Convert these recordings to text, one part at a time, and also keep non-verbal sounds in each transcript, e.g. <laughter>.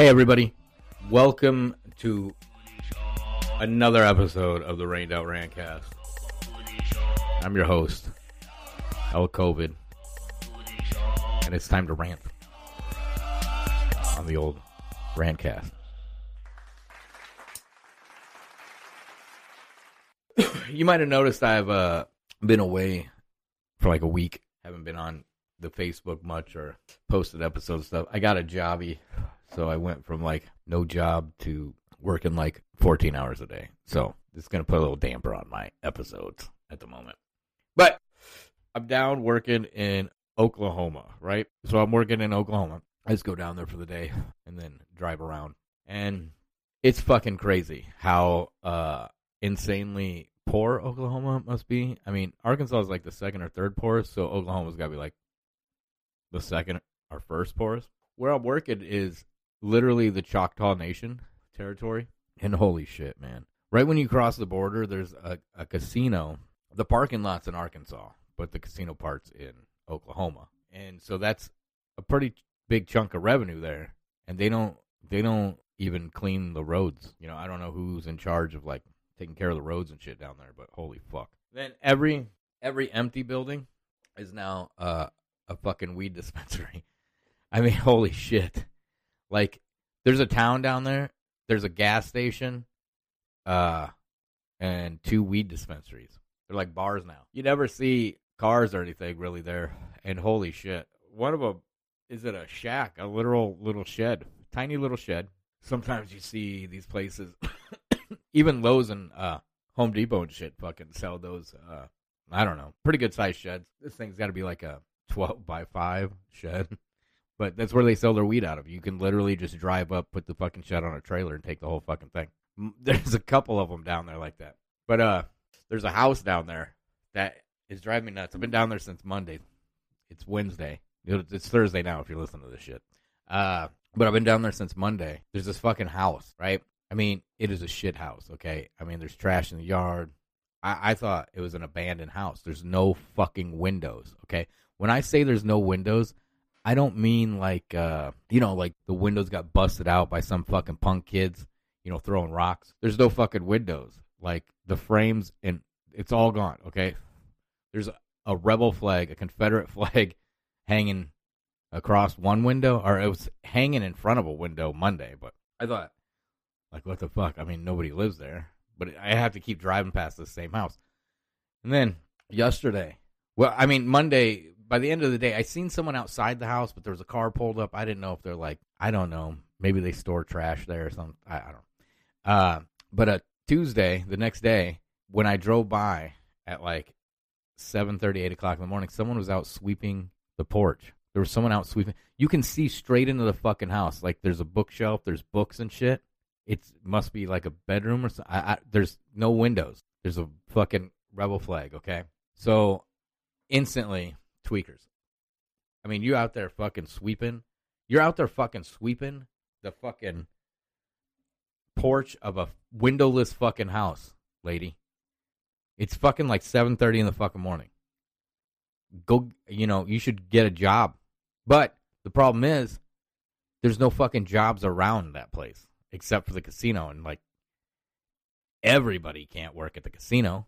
Hey, everybody. Welcome to another episode of the Rained Out Rantcast. I'm your host, El COVID, and it's time to rant on the old Rantcast. <coughs> you might have noticed I've uh, been away for like a week. Haven't been on the Facebook much or posted episode stuff. I got a jobby, so I went from like no job to working like 14 hours a day. So it's gonna put a little damper on my episodes at the moment. But I'm down working in Oklahoma, right? So I'm working in Oklahoma. I just go down there for the day and then drive around. And it's fucking crazy how uh insanely poor Oklahoma must be. I mean, Arkansas is like the second or third poorest, so Oklahoma's got to be like the second or first poorest. Where I'm working is literally the Choctaw Nation territory. And holy shit, man. Right when you cross the border, there's a, a casino. The parking lot's in Arkansas, but the casino part's in Oklahoma. And so that's a pretty big chunk of revenue there. And they don't they don't even clean the roads. You know, I don't know who's in charge of like taking care of the roads and shit down there, but holy fuck. Then every every empty building is now uh, a fucking weed dispensary. <laughs> I mean, holy shit. Like there's a town down there, there's a gas station, uh and two weed dispensaries. They're like bars now. You never see cars or anything really there. And holy shit. One of them is it a shack, a literal little shed, tiny little shed. Sometimes you see these places <coughs> even Lowe's and uh, Home Depot and shit fucking sell those. Uh, I don't know, pretty good sized sheds. This thing's got to be like a twelve by five shed, <laughs> but that's where they sell their weed out of. You can literally just drive up, put the fucking shed on a trailer, and take the whole fucking thing. <laughs> There's a couple of them down there like that, but uh, there's a house down there that is driving me nuts. I've been down there since Monday. It's Wednesday. It's Thursday now if you're listening to this shit. Uh, but I've been down there since Monday. There's this fucking house, right? I mean, it is a shit house, okay? I mean, there's trash in the yard. I, I thought it was an abandoned house. There's no fucking windows, okay? When I say there's no windows, I don't mean like, uh, you know, like the windows got busted out by some fucking punk kids, you know, throwing rocks. There's no fucking windows. Like the frames and it's all gone, okay? There's a, a rebel flag, a Confederate <laughs> flag hanging across one window, or it was hanging in front of a window Monday, but I thought like, what the fuck? I mean, nobody lives there, but I have to keep driving past the same house. And then yesterday, well, I mean, Monday, by the end of the day, I seen someone outside the house, but there was a car pulled up. I didn't know if they're like, I don't know, maybe they store trash there or something. I, I don't know. Uh, but a Tuesday, the next day, when I drove by at like seven thirty, eight o'clock in the morning, someone was out sweeping the porch. There was someone out sweeping. You can see straight into the fucking house. Like there's a bookshelf, there's books and shit. It must be like a bedroom or something. I, I, there's no windows. There's a fucking rebel flag. Okay, so instantly tweakers. I mean, you out there fucking sweeping. You're out there fucking sweeping the fucking porch of a windowless fucking house, lady. It's fucking like 7:30 in the fucking morning. Go, you know, you should get a job. But the problem is there's no fucking jobs around that place except for the casino and like everybody can't work at the casino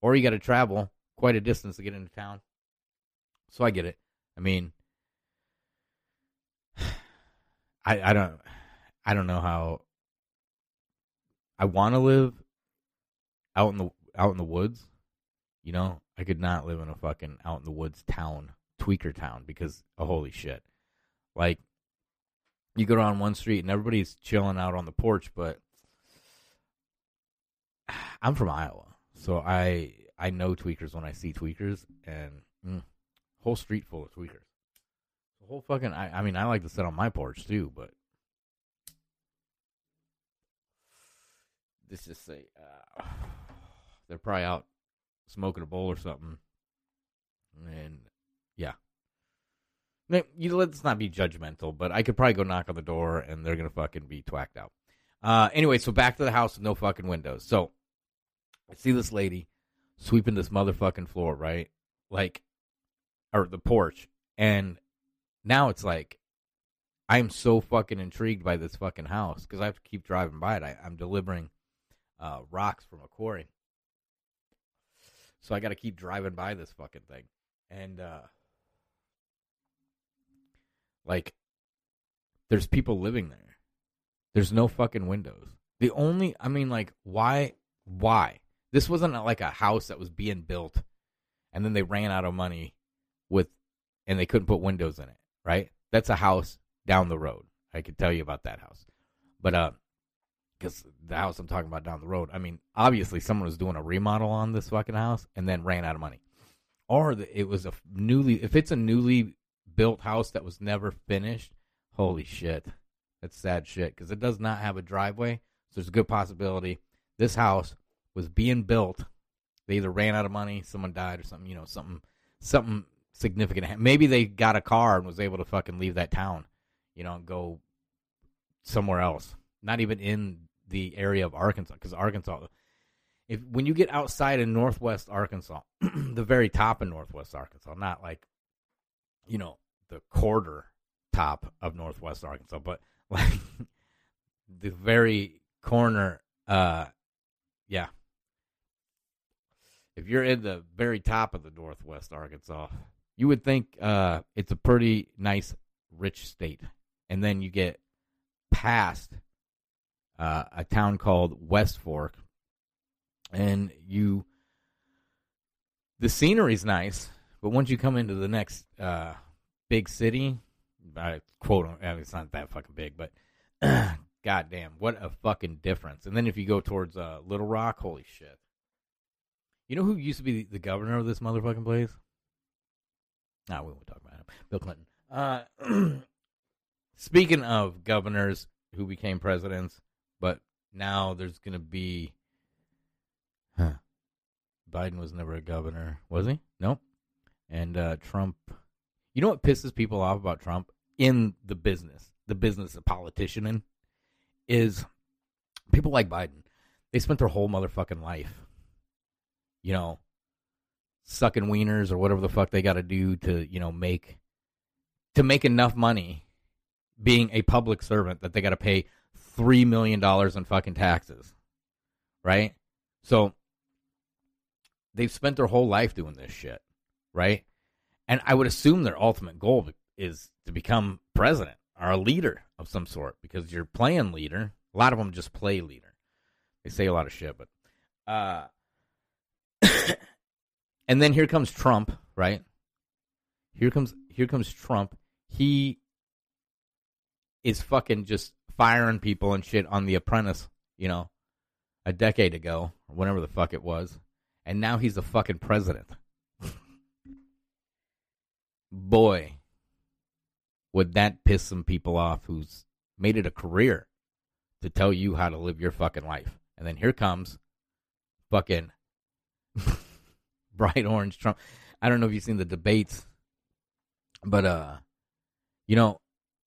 or you got to travel quite a distance to get into town so i get it. I mean <sighs> i i don't i don't know how i want to live out in the out in the woods you know? I could not live in a fucking out in the woods town tweaker town because oh, holy shit. Like you go down one street and everybody's chilling out on the porch, but <sighs> I'm from Iowa, so I I know tweakers when I see tweakers, and mm, whole street full of tweakers. The whole fucking I, I mean I like to sit on my porch too, but this just say uh, <sighs> they're probably out smoking a bowl or something, and yeah, you, let's not be judgmental, but I could probably go knock on the door and they're gonna fucking be twacked out. Uh, anyway, so back to the house with no fucking windows. So I see this lady sweeping this motherfucking floor, right? Like, or the porch, and now it's like, I am so fucking intrigued by this fucking house because I have to keep driving by it. I, I'm delivering uh, rocks from a quarry, so I got to keep driving by this fucking thing, and uh, like, there's people living there. There's no fucking windows. The only, I mean, like, why? Why? This wasn't like a house that was being built, and then they ran out of money and they couldn't put windows in it. Right? That's a house down the road. I could tell you about that house, but uh, because the house I'm talking about down the road, I mean, obviously someone was doing a remodel on this fucking house and then ran out of money, or it was a newly. If it's a newly built house that was never finished, holy shit, that's sad shit because it does not have a driveway. So there's a good possibility this house was being built. They either ran out of money, someone died, or something. You know, something something significant. Maybe they got a car and was able to fucking leave that town. You know, and go somewhere else. Not even in the area of Arkansas, because Arkansas, if when you get outside in Northwest Arkansas, <clears throat> the very top of Northwest Arkansas, not like, you know, the quarter top of Northwest Arkansas, but <laughs> like the very corner. Uh, yeah. If you're in the very top of the Northwest Arkansas, you would think uh, it's a pretty nice, rich state, and then you get past uh, a town called West Fork, and you the scenery's nice, but once you come into the next uh, big city, I quote, it's not that fucking big, but <clears throat> goddamn, what a fucking difference. And then if you go towards uh, Little Rock, holy shit. You know who used to be the governor of this motherfucking place? Nah, we won't talk about him. Bill Clinton. Uh, <clears throat> speaking of governors who became presidents, but now there's going to be. Huh. Biden was never a governor, was he? Nope. And uh, Trump. You know what pisses people off about Trump? in the business, the business of politician in, is people like Biden. They spent their whole motherfucking life, you know, sucking wieners or whatever the fuck they got to do to, you know, make to make enough money being a public servant that they got to pay three million dollars in fucking taxes, right? So they've spent their whole life doing this shit, right? And I would assume their ultimate goal is to become president or a leader of some sort because you're playing leader. A lot of them just play leader. They say a lot of shit, but uh and then here comes Trump, right? Here comes here comes Trump. He is fucking just firing people and shit on The Apprentice, you know, a decade ago or whenever the fuck it was, and now he's the fucking president. <laughs> Boy, would that piss some people off who's made it a career to tell you how to live your fucking life. And then here comes fucking <laughs> bright orange Trump. I don't know if you've seen the debates, but uh you know,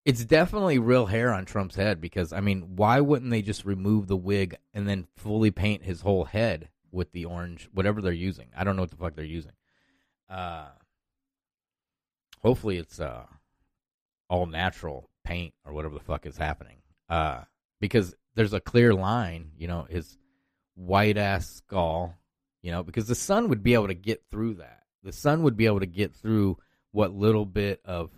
it's definitely real hair on Trump's head because I mean, why wouldn't they just remove the wig and then fully paint his whole head with the orange whatever they're using? I don't know what the fuck they're using. Uh hopefully it's uh all natural paint or whatever the fuck is happening. Uh, because there's a clear line, you know, his white ass skull, you know, because the sun would be able to get through that. The sun would be able to get through what little bit of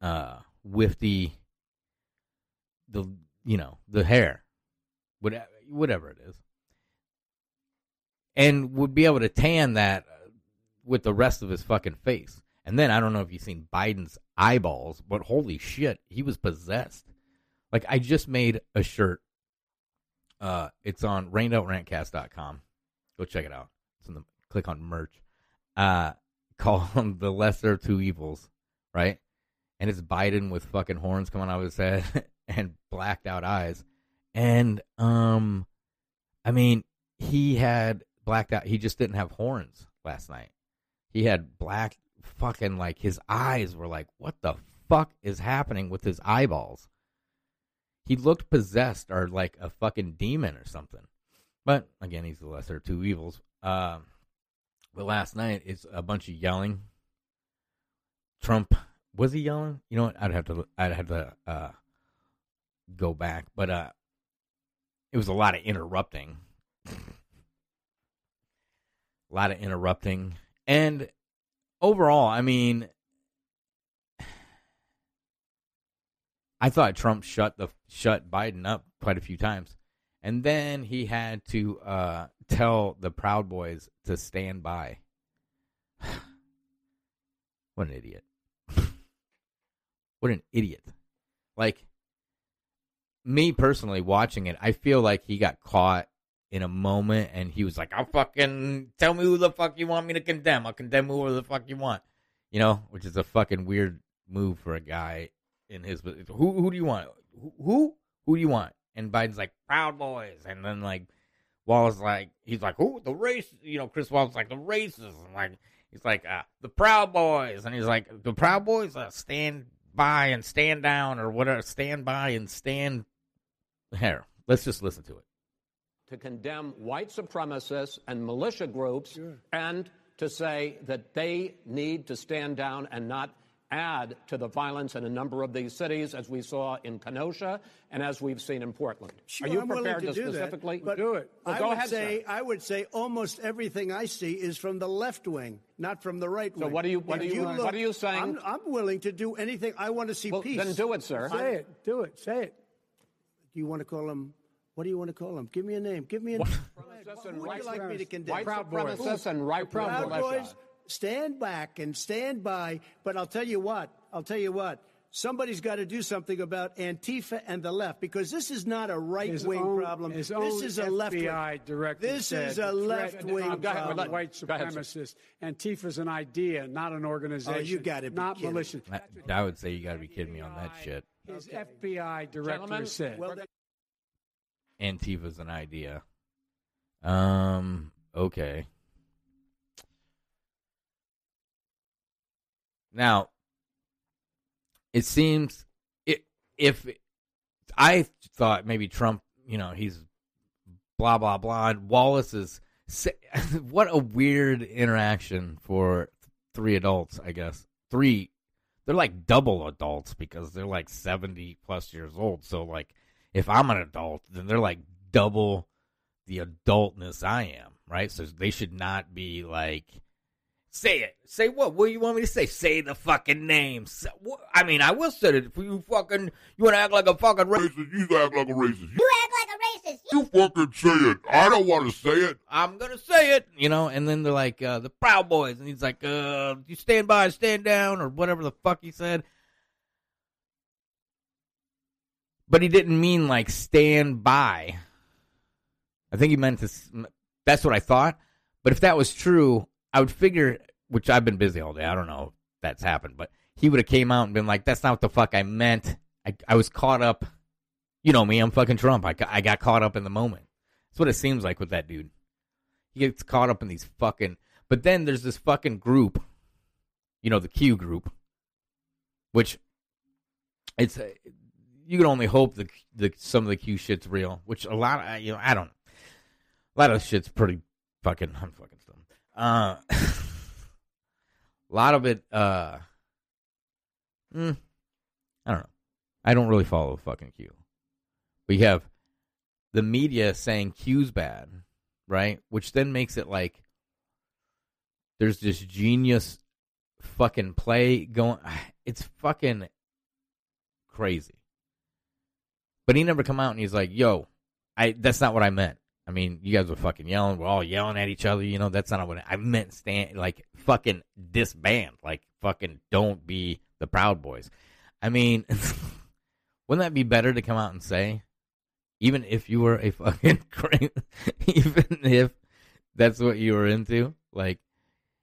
uh wifty the you know the hair whatever whatever it is and would be able to tan that with the rest of his fucking face and then I don't know if you've seen Biden's eyeballs, but holy shit, he was possessed. Like I just made a shirt. Uh, it's on rainedoutrantcast.com. Go check it out. The click on merch. Uh, <laughs> called the lesser of two evils, right? And it's Biden with fucking horns coming out of his head <laughs> and blacked out eyes. And um, I mean, he had blacked out. He just didn't have horns last night. He had black fucking like his eyes were like, what the fuck is happening with his eyeballs? He looked possessed or like a fucking demon or something. But again, he's the lesser of two evils. Um, but last night it's a bunch of yelling. Trump Was he yelling? You know what? I'd have to. I'd have to uh, go back, but uh, it was a lot of interrupting. a lot of interrupting, and overall, I mean, I thought Trump shut the shut Biden up quite a few times, and then he had to uh, tell the Proud Boys to stand by. <sighs> what an idiot! <laughs> what an idiot! Like me personally, watching it, I feel like he got caught in a moment, and he was like, "I'll fucking tell me who the fuck you want me to condemn. I'll condemn whoever the fuck you want." You know, which is a fucking weird move for a guy in his who who do you want? Who who do you want? And Biden's like Proud Boys, and then like Wallace like he's like who the race? You know, Chris Wallace like the races, and like he's like uh, the Proud Boys, and he's like the Proud Boys uh, stand by and stand down or whatever, stand by and stand. Here, let's just listen to it. To condemn white supremacists and militia groups, sure. and to say that they need to stand down and not add to the violence in a number of these cities, as we saw in Kenosha and as we've seen in Portland. Sure, Are you I'm prepared to, to do specifically that, but do it? Well, I go would ahead, say sir. I would say almost everything I see is from the left wing, not from the right wing. So what are you? What are you? you look, what are you saying? I'm, I'm, willing to do anything. I want to see well, peace. Then do it, sir. Say it. Do it. Say it. Do you want to call him? What do you want to call him? Give me a name. Give me a name. Who would you like me to condemn? White supremacists and right Proud Boys. Stand back and stand by. But I'll tell you what. I'll tell you what. Somebody's got to do something about Antifa and the left because this is not a right wing problem. His this own is a left FBI director. This is a left wing problem. I'm talking white supremacists. Antifa's an idea, not an organization. Oh, you got to be not kidding. militia. I, I would say you got to be kidding me on that shit. His okay. FBI director Gentlemen, said. Well, Antifa's an idea. Um. Okay. Now, it seems if I thought maybe Trump, you know, he's blah blah blah. Wallace is <laughs> what a weird interaction for three adults. I guess three. They're like double adults because they're like seventy plus years old. So like, if I'm an adult, then they're like double the adultness I am, right? So they should not be like Say it. Say what? What do you want me to say? Say the fucking name. I mean, I will say it. If you fucking, you want to act like a fucking racist, you act like a racist. You act like a racist. You fucking say it. I don't want to say it. I'm gonna say it. You know, and then they're like, uh, the Proud Boys, and he's like, uh, you stand by, stand down, or whatever the fuck he said. But he didn't mean like stand by. I think he meant to. That's what I thought. But if that was true, I would figure, which I've been busy all day. I don't know if that's happened, but he would have came out and been like, "That's not what the fuck I meant." I, I was caught up. You know me. I'm fucking Trump. I, I got caught up in the moment. That's what it seems like with that dude. He gets caught up in these fucking. But then there's this fucking group. You know the Q group, which it's uh, you can only hope that the some of the Q shit's real. Which a lot of you know I don't. A lot of shit's pretty fucking. I'm fucking uh, <laughs> a lot of it, uh, mm, I don't know. I don't really follow fucking Q. We have the media saying Q's bad, right? Which then makes it like there's this genius fucking play going. <sighs> It's fucking crazy. But he never come out and he's like, "Yo, I that's not what I meant." I mean, you guys were fucking yelling. We're all yelling at each other. You know, that's not what I, meant. Stand like fucking disband. Like fucking don't be the Proud Boys. I mean, <laughs> wouldn't that be better to come out and say, even if you were a fucking <laughs> even if that's what you were into, like,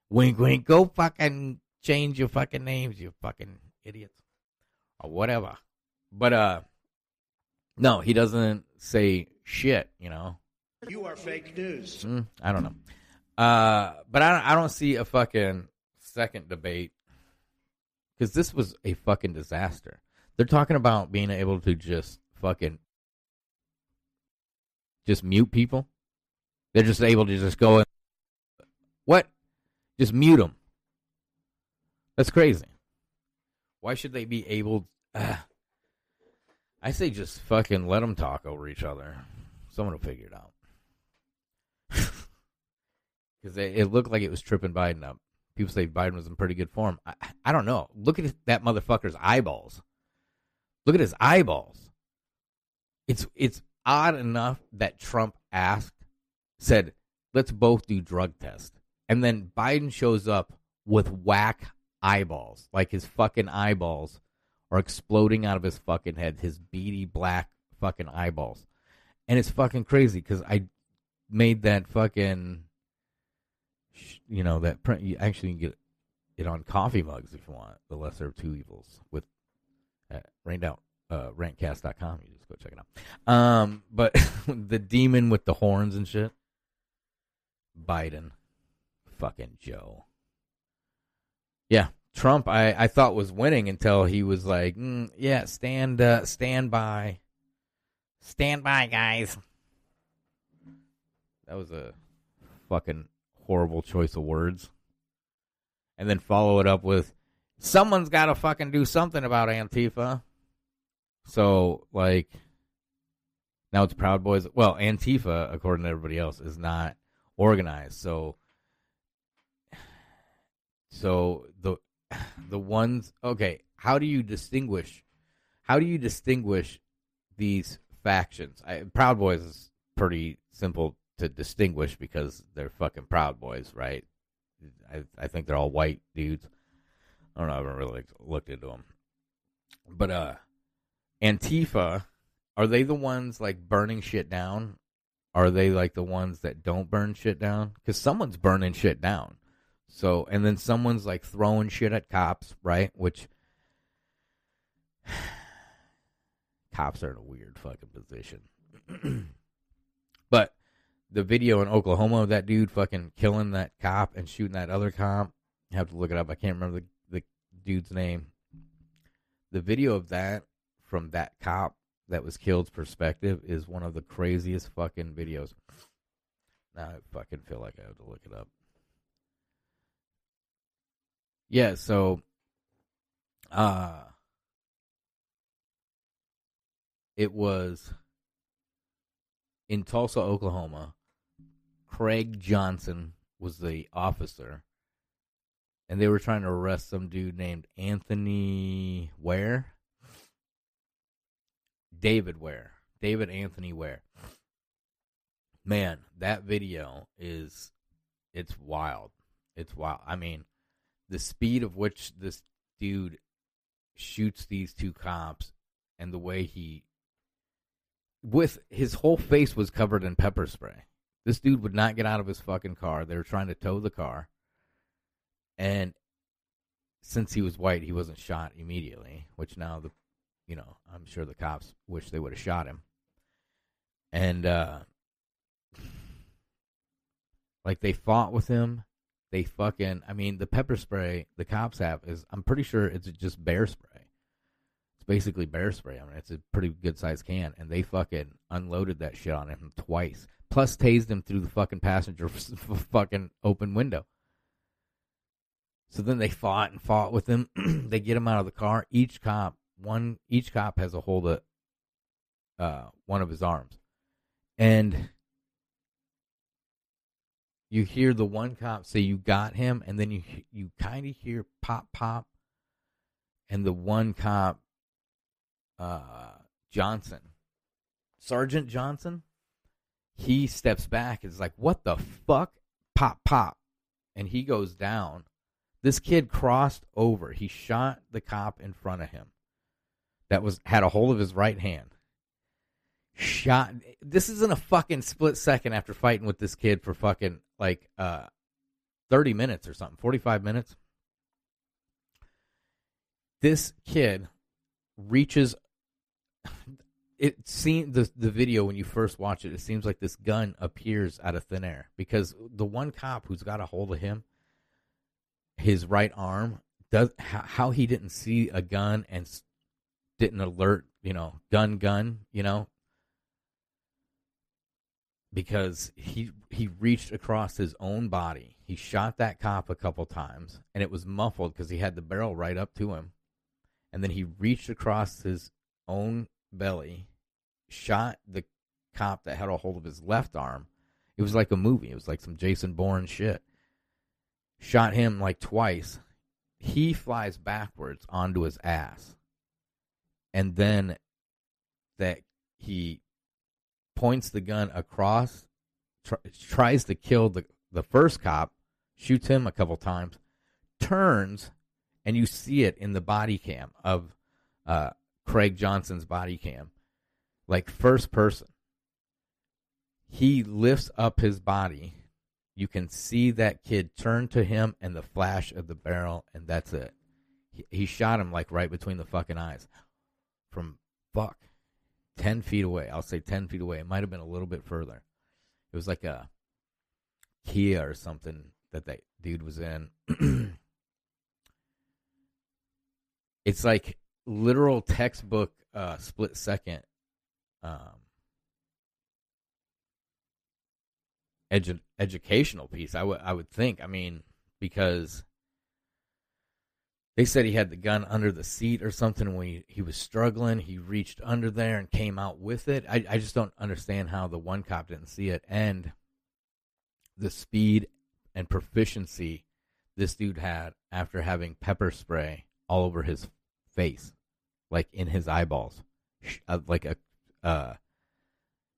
wink, wink, go fucking change your fucking names, you fucking idiots, or whatever. But uh, no, he doesn't say shit. You know, you are fake news. Mm, I don't know. Uh, but I don't, I don't see a fucking second debate because this was a fucking disaster. They're talking about being able to just fucking just mute people. They're just able to just go and what? Just mute them. That's crazy. Why should they be able? Uh, I say just fucking let them talk over each other. Someone will figure it out. Because it looked like it was tripping Biden up. People say Biden was in pretty good form. I, I don't know. Look at that motherfucker's eyeballs. Look at his eyeballs. It's it's odd enough that Trump asked, said, "Let's both do drug test," and then Biden shows up with whack eyeballs, like his fucking eyeballs are exploding out of his fucking head, his beady black fucking eyeballs, and it's fucking crazy because I made that fucking, you know, that print. You actually can get it on coffee mugs if you want. The lesser of two evils with uh, rained out uh, rantcast.com. You just go check it out. Um, but <laughs> the demon with the horns and shit, Biden, fucking Joe. Yeah, Trump. I, I thought was winning until he was like, mm, yeah, stand uh, stand by, stand by, guys. That was a fucking horrible choice of words. And then follow it up with, someone's got to fucking do something about Antifa. So, like, now it's Proud Boys. Well, Antifa, according to everybody else, is not organized. So, so the the ones. Okay, how do you distinguish? How do you distinguish these factions? I, Proud Boys is pretty simple to distinguish because they're fucking Proud Boys, right? I I think they're all white dudes. I don't know. I haven't really looked into them, but uh Antifa, are they the ones like burning shit down? Are they like the ones that don't burn shit down? Because someone's burning shit down. So, and then someone's like throwing shit at cops, right? Which <sighs> cops are in a weird fucking position. <clears throat> but the video in Oklahoma of that dude fucking killing that cop and shooting that other cop, I have to look it up. I can't remember the, the dude's name. The video of that from that cop that was killed's perspective is one of the craziest fucking videos. Now I fucking feel like I have to look it up. Yeah, so uh it was in Tulsa, Oklahoma. Craig Johnson was the officer and they were trying to arrest some dude named Anthony Ware. David Ware, David Anthony Ware. Man, that video is it's wild. It's wild. I mean, the speed of which this dude shoots these two cops and the way he with his whole face was covered in pepper spray. This dude would not get out of his fucking car. They were trying to tow the car. And since he was white, he wasn't shot immediately, which now the you know, I'm sure the cops wish they would have shot him. And uh like they fought with him. They fucking I mean the pepper spray the cops have is I'm pretty sure it's just bear spray. It's basically bear spray. I mean it's a pretty good sized can and they fucking unloaded that shit on him twice. Plus tased him through the fucking passenger <laughs> fucking open window. So then they fought and fought with him. <clears throat> they get him out of the car. Each cop one each cop has a hold of uh, one of his arms, and you hear the one cop say you got him, and then you you kind of hear pop pop, and the one cop, uh, Johnson, Sergeant Johnson, he steps back and is like, "What the fuck?" Pop pop, and he goes down. This kid crossed over. He shot the cop in front of him that was had a hold of his right hand. Shot. This isn't a fucking split second after fighting with this kid for fucking like uh, thirty minutes or something, forty five minutes. This kid reaches. It seems the the video when you first watch it, it seems like this gun appears out of thin air because the one cop who's got a hold of him, his right arm does how he didn't see a gun and didn't alert, you know, gun gun, you know, because he he reached across his own body. He shot that cop a couple times and it was muffled because he had the barrel right up to him. and then he reached across his own belly, shot the cop that had a hold of his left arm. It was like a movie. It was like some Jason Bourne shit. Shot him like twice. He flies backwards onto his ass. And then that he points the gun across, tr- tries to kill the, the first cop, shoots him a couple times, turns, and you see it in the body cam of uh, Craig Johnson's body cam, like first person. He lifts up his body. You can see that kid turn to him and the flash of the barrel, and that's it. He, he shot him like right between the fucking eyes from fuck 10 feet away. I'll say 10 feet away. It might have been a little bit further. It was like a Kia or something that that dude was in. <clears throat> it's like literal textbook uh, split second um, edu- educational piece. I would I would think. I mean, because they said he had the gun under the seat or something when he, he was struggling. He reached under there and came out with it. I, I just don't understand how the one cop didn't see it and the speed and proficiency this dude had after having pepper spray all over his face, like in his eyeballs, uh, like a, uh,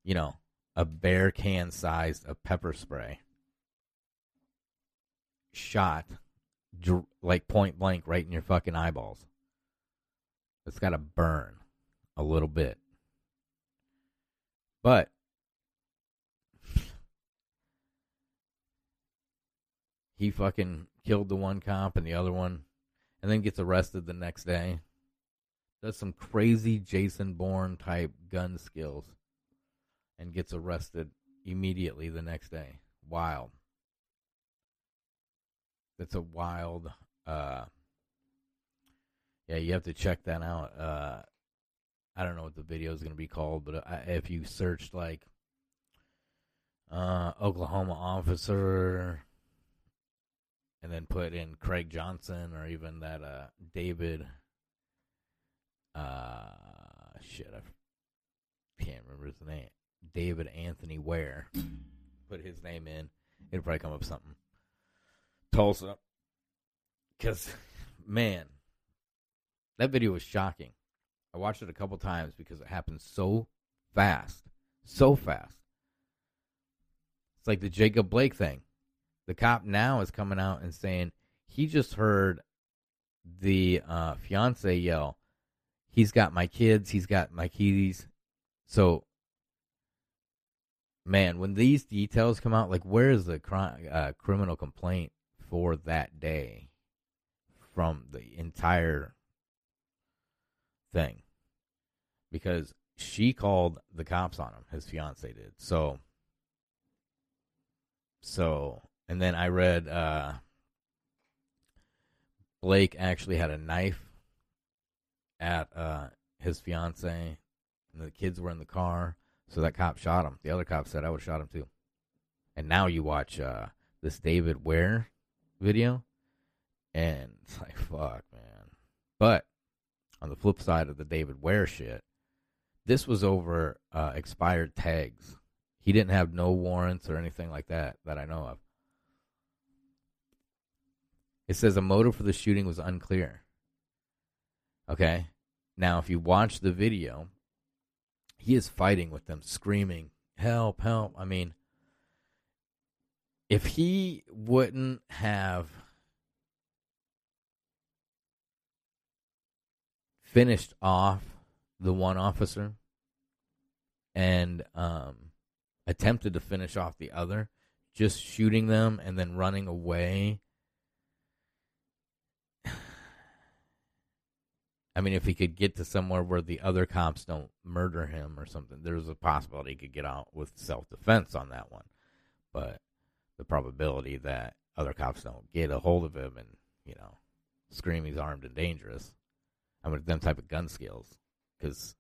you know, a bear can sized of pepper spray shot dr- like point blank right in your fucking eyeballs. It's got to burn a little bit. But he fucking killed the one cop and the other one and then gets arrested the next day. Does some crazy Jason Bourne type gun skills and gets arrested immediately the next day. Wild. That's a wild uh yeah, you have to check that out. Uh I don't know what the video is going to be called, but uh, if you searched like uh Oklahoma officer and then put in Craig Johnson or even that uh David uh shit I can't remember his name. David Anthony Ware. Put his name in. It'll probably come up something. Tulsa. Because, man, that video was shocking. I watched it a couple times because it happened so fast. So fast. It's like the Jacob Blake thing. The cop now is coming out and saying he just heard the uh, fiance yell, He's got my kids, he's got my keys. So, man, when these details come out, like, where is the cri- uh, criminal complaint for that day from the entire thing? Because she called the cops on him, his fiance did. So, so, and then I read uh, Blake actually had a knife at uh, his fiance, and the kids were in the car. So that cop shot him. The other cop said I would shot him too. And now you watch uh, this David Ware video, and <laughs> it's like fuck, man. But on the flip side of the David Ware shit, this was over uh, expired tags. He didn't have no warrants or anything like that that I know of. It says a motive for the shooting was unclear. Okay. Now, if you watch the video, he is fighting with them, screaming, Help, help. I mean, if he wouldn't have finished off the one officer and um, attempted to finish off the other, just shooting them and then running away. I mean, if he could get to somewhere where the other cops don't murder him or something, there's a possibility he could get out with self defense on that one. But the probability that other cops don't get a hold of him and, you know, scream he's armed and dangerous. I mean, them type of gun skills. Because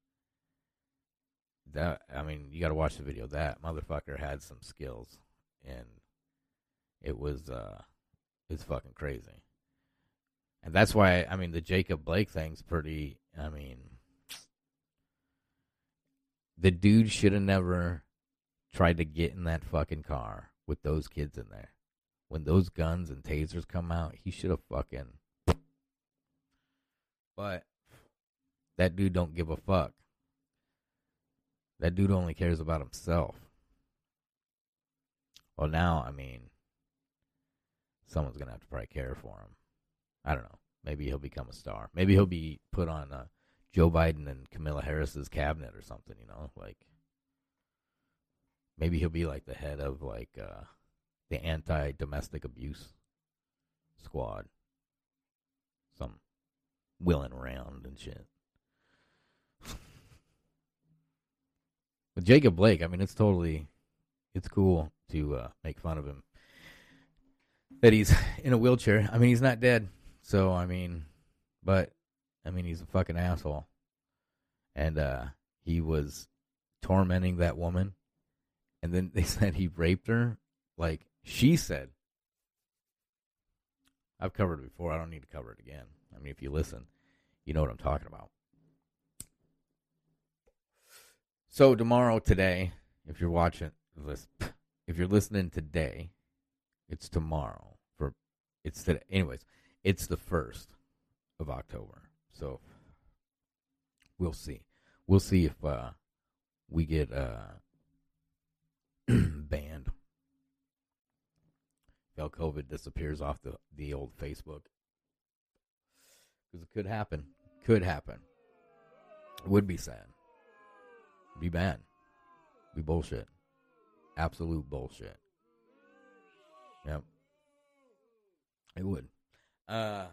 that, I mean, you got to watch the video. That motherfucker had some skills. And it was, uh, it's fucking crazy. And that's why I mean the Jacob Blake thing's pretty. I mean, the dude should have never tried to get in that fucking car with those kids in there. When those guns and tasers come out, he should have fucking. But that dude don't give a fuck. That dude only cares about himself. Well, now, I mean, someone's gonna have to probably care for him. I don't know. Maybe he'll become a star. Maybe he'll be put on uh, Joe Biden and Kamala Harris's cabinet or something. You know, like maybe he'll be like the head of like uh, the anti-domestic abuse squad. Some wheeling around and shit. <laughs> But Jacob Blake, I mean, it's totally, it's cool to uh, make fun of him. That he's <laughs> in a wheelchair. I mean, he's not dead. So, I mean, but, I mean, he's a fucking asshole. And uh, he was tormenting that woman. And then <laughs> they said he raped her. Like she said. I've covered it before. I don't need to cover it again. I mean, if you listen, you know what I'm talking about. So tomorrow, today, if you're watching, this, <laughs> if you're listening today, it's tomorrow. For it's today. Anyways, it's the first of October. So we'll see. We'll see if uh, we get uh, <clears throat> banned. If COVID disappears off the the old Facebook, because it could happen. Could happen. It would be sad. Be bad. Be bullshit. Absolute bullshit. Yep. It would. Uh,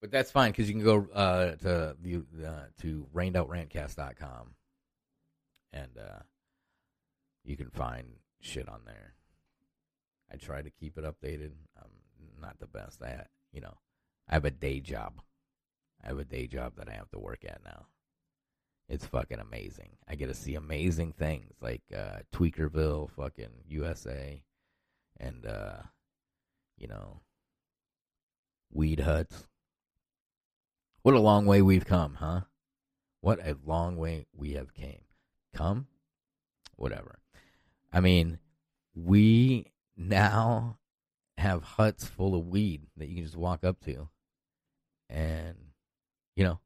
but that's fine because you can go uh, to the uh, to rainedoutrantcast.com and uh, you can find shit on there. I try to keep it updated. I'm not the best. I you know I have a day job. I have a day job that I have to work at now. It's fucking amazing. I get to see amazing things like uh, Tweakerville, fucking USA, and uh, you know, weed huts. What a long way we've come, huh? What a long way we have came. Come, whatever. I mean, we now have huts full of weed that you can just walk up to, and you know,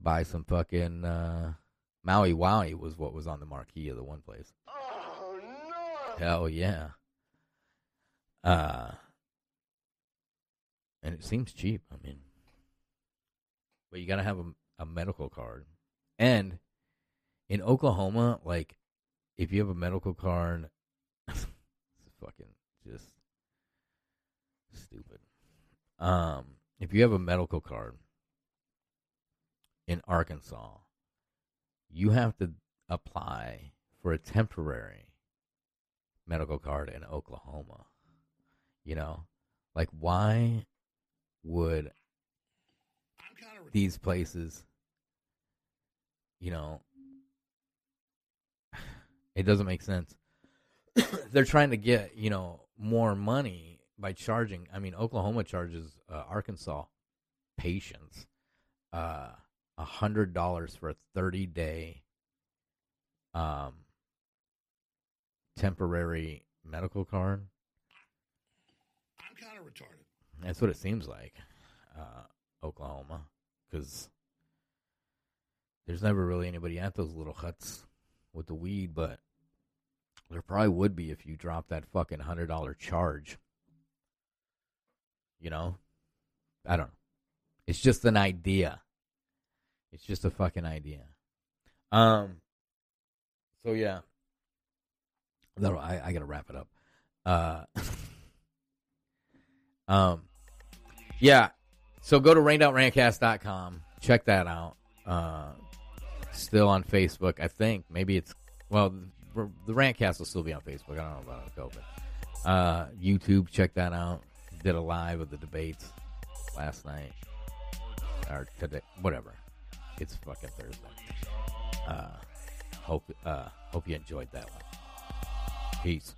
buy some fucking uh, Maui Wowie was what was on the marquee of the one place. Oh no! Hell yeah. Uh, and it seems cheap. I mean, but you gotta have a, a medical card, and in Oklahoma, like if you have a medical card, <laughs> it's fucking just stupid. Um, if you have a medical card in Arkansas, you have to apply for a temporary medical card in Oklahoma. You know, like why would these places, you know, it doesn't make sense. <coughs> They're trying to get, you know, more money by charging. I mean, Oklahoma charges uh, Arkansas patients uh, a hundred dollars for a thirty day um temporary medical card. I'm kind of retarded. That's what it seems like, uh, Oklahoma, because there's never really anybody at those little huts with the weed, but there probably would be if you drop that fucking hundred dollar charge. You know, I don't know. It's just an idea. It's just a fucking idea. Um. So yeah. No, I I gotta wrap it up. Uh. <laughs> um. Yeah. So go to rainedoutrantcast.com. Check that out. Uh, still on Facebook, I think. Maybe it's well, the, the Rantcast will still be on Facebook. I don't know about but uh, YouTube, check that out. Did a live of the debates last night or today, whatever. It's fucking Thursday. Uh, hope uh, hope you enjoyed that one. Peace.